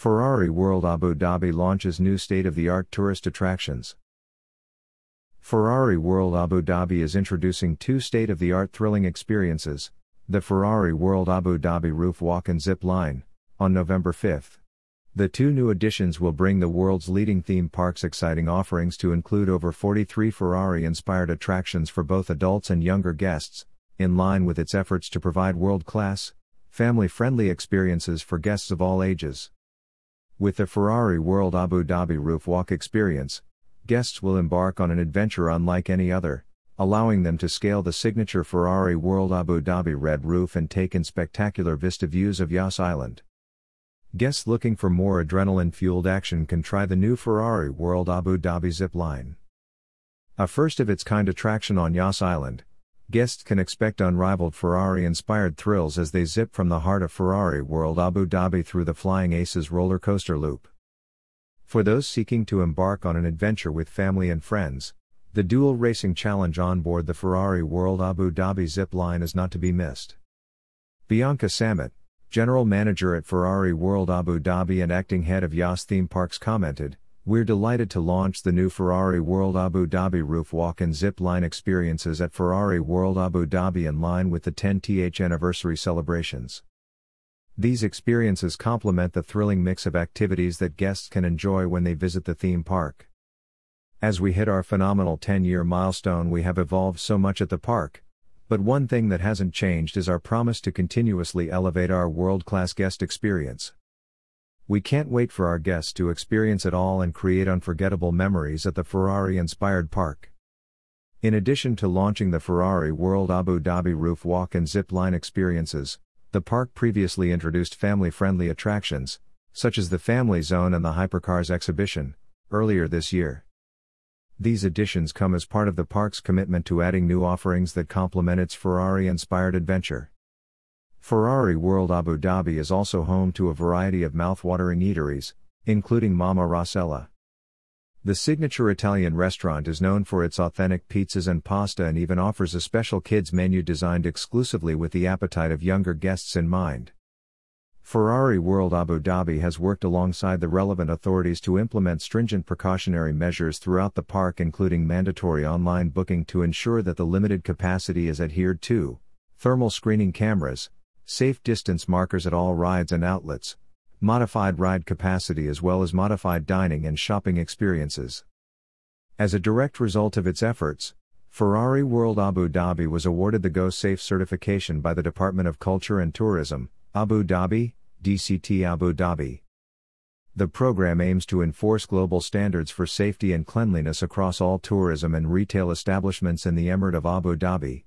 Ferrari World Abu Dhabi launches new state of the art tourist attractions. Ferrari World Abu Dhabi is introducing two state of the art thrilling experiences the Ferrari World Abu Dhabi Roof Walk and Zip Line, on November 5. The two new additions will bring the world's leading theme parks exciting offerings to include over 43 Ferrari inspired attractions for both adults and younger guests, in line with its efforts to provide world class, family friendly experiences for guests of all ages. With the Ferrari World Abu Dhabi Roof Walk experience, guests will embark on an adventure unlike any other, allowing them to scale the signature Ferrari World Abu Dhabi Red Roof and take in spectacular vista views of Yas Island. Guests looking for more adrenaline fueled action can try the new Ferrari World Abu Dhabi Zip Line. A first of its kind attraction on Yas Island, Guests can expect unrivaled Ferrari inspired thrills as they zip from the heart of Ferrari World Abu Dhabi through the Flying Aces roller coaster loop. For those seeking to embark on an adventure with family and friends, the dual racing challenge on board the Ferrari World Abu Dhabi zip line is not to be missed. Bianca Sammet, general manager at Ferrari World Abu Dhabi and acting head of Yas Theme Parks commented, we're delighted to launch the new Ferrari World Abu Dhabi roof walk and zip line experiences at Ferrari World Abu Dhabi in line with the 10th anniversary celebrations. These experiences complement the thrilling mix of activities that guests can enjoy when they visit the theme park. As we hit our phenomenal 10 year milestone, we have evolved so much at the park. But one thing that hasn't changed is our promise to continuously elevate our world class guest experience. We can't wait for our guests to experience it all and create unforgettable memories at the Ferrari inspired park. In addition to launching the Ferrari World Abu Dhabi Roof Walk and Zip Line experiences, the park previously introduced family friendly attractions, such as the Family Zone and the Hypercars exhibition, earlier this year. These additions come as part of the park's commitment to adding new offerings that complement its Ferrari inspired adventure. Ferrari World Abu Dhabi is also home to a variety of mouthwatering eateries, including Mama Rossella. The signature Italian restaurant is known for its authentic pizzas and pasta and even offers a special kids menu designed exclusively with the appetite of younger guests in mind. Ferrari World Abu Dhabi has worked alongside the relevant authorities to implement stringent precautionary measures throughout the park, including mandatory online booking to ensure that the limited capacity is adhered to, thermal screening cameras, safe distance markers at all rides and outlets, modified ride capacity as well as modified dining and shopping experiences. As a direct result of its efforts, Ferrari World Abu Dhabi was awarded the Go Safe certification by the Department of Culture and Tourism, Abu Dhabi, DCT Abu Dhabi. The program aims to enforce global standards for safety and cleanliness across all tourism and retail establishments in the Emirate of Abu Dhabi,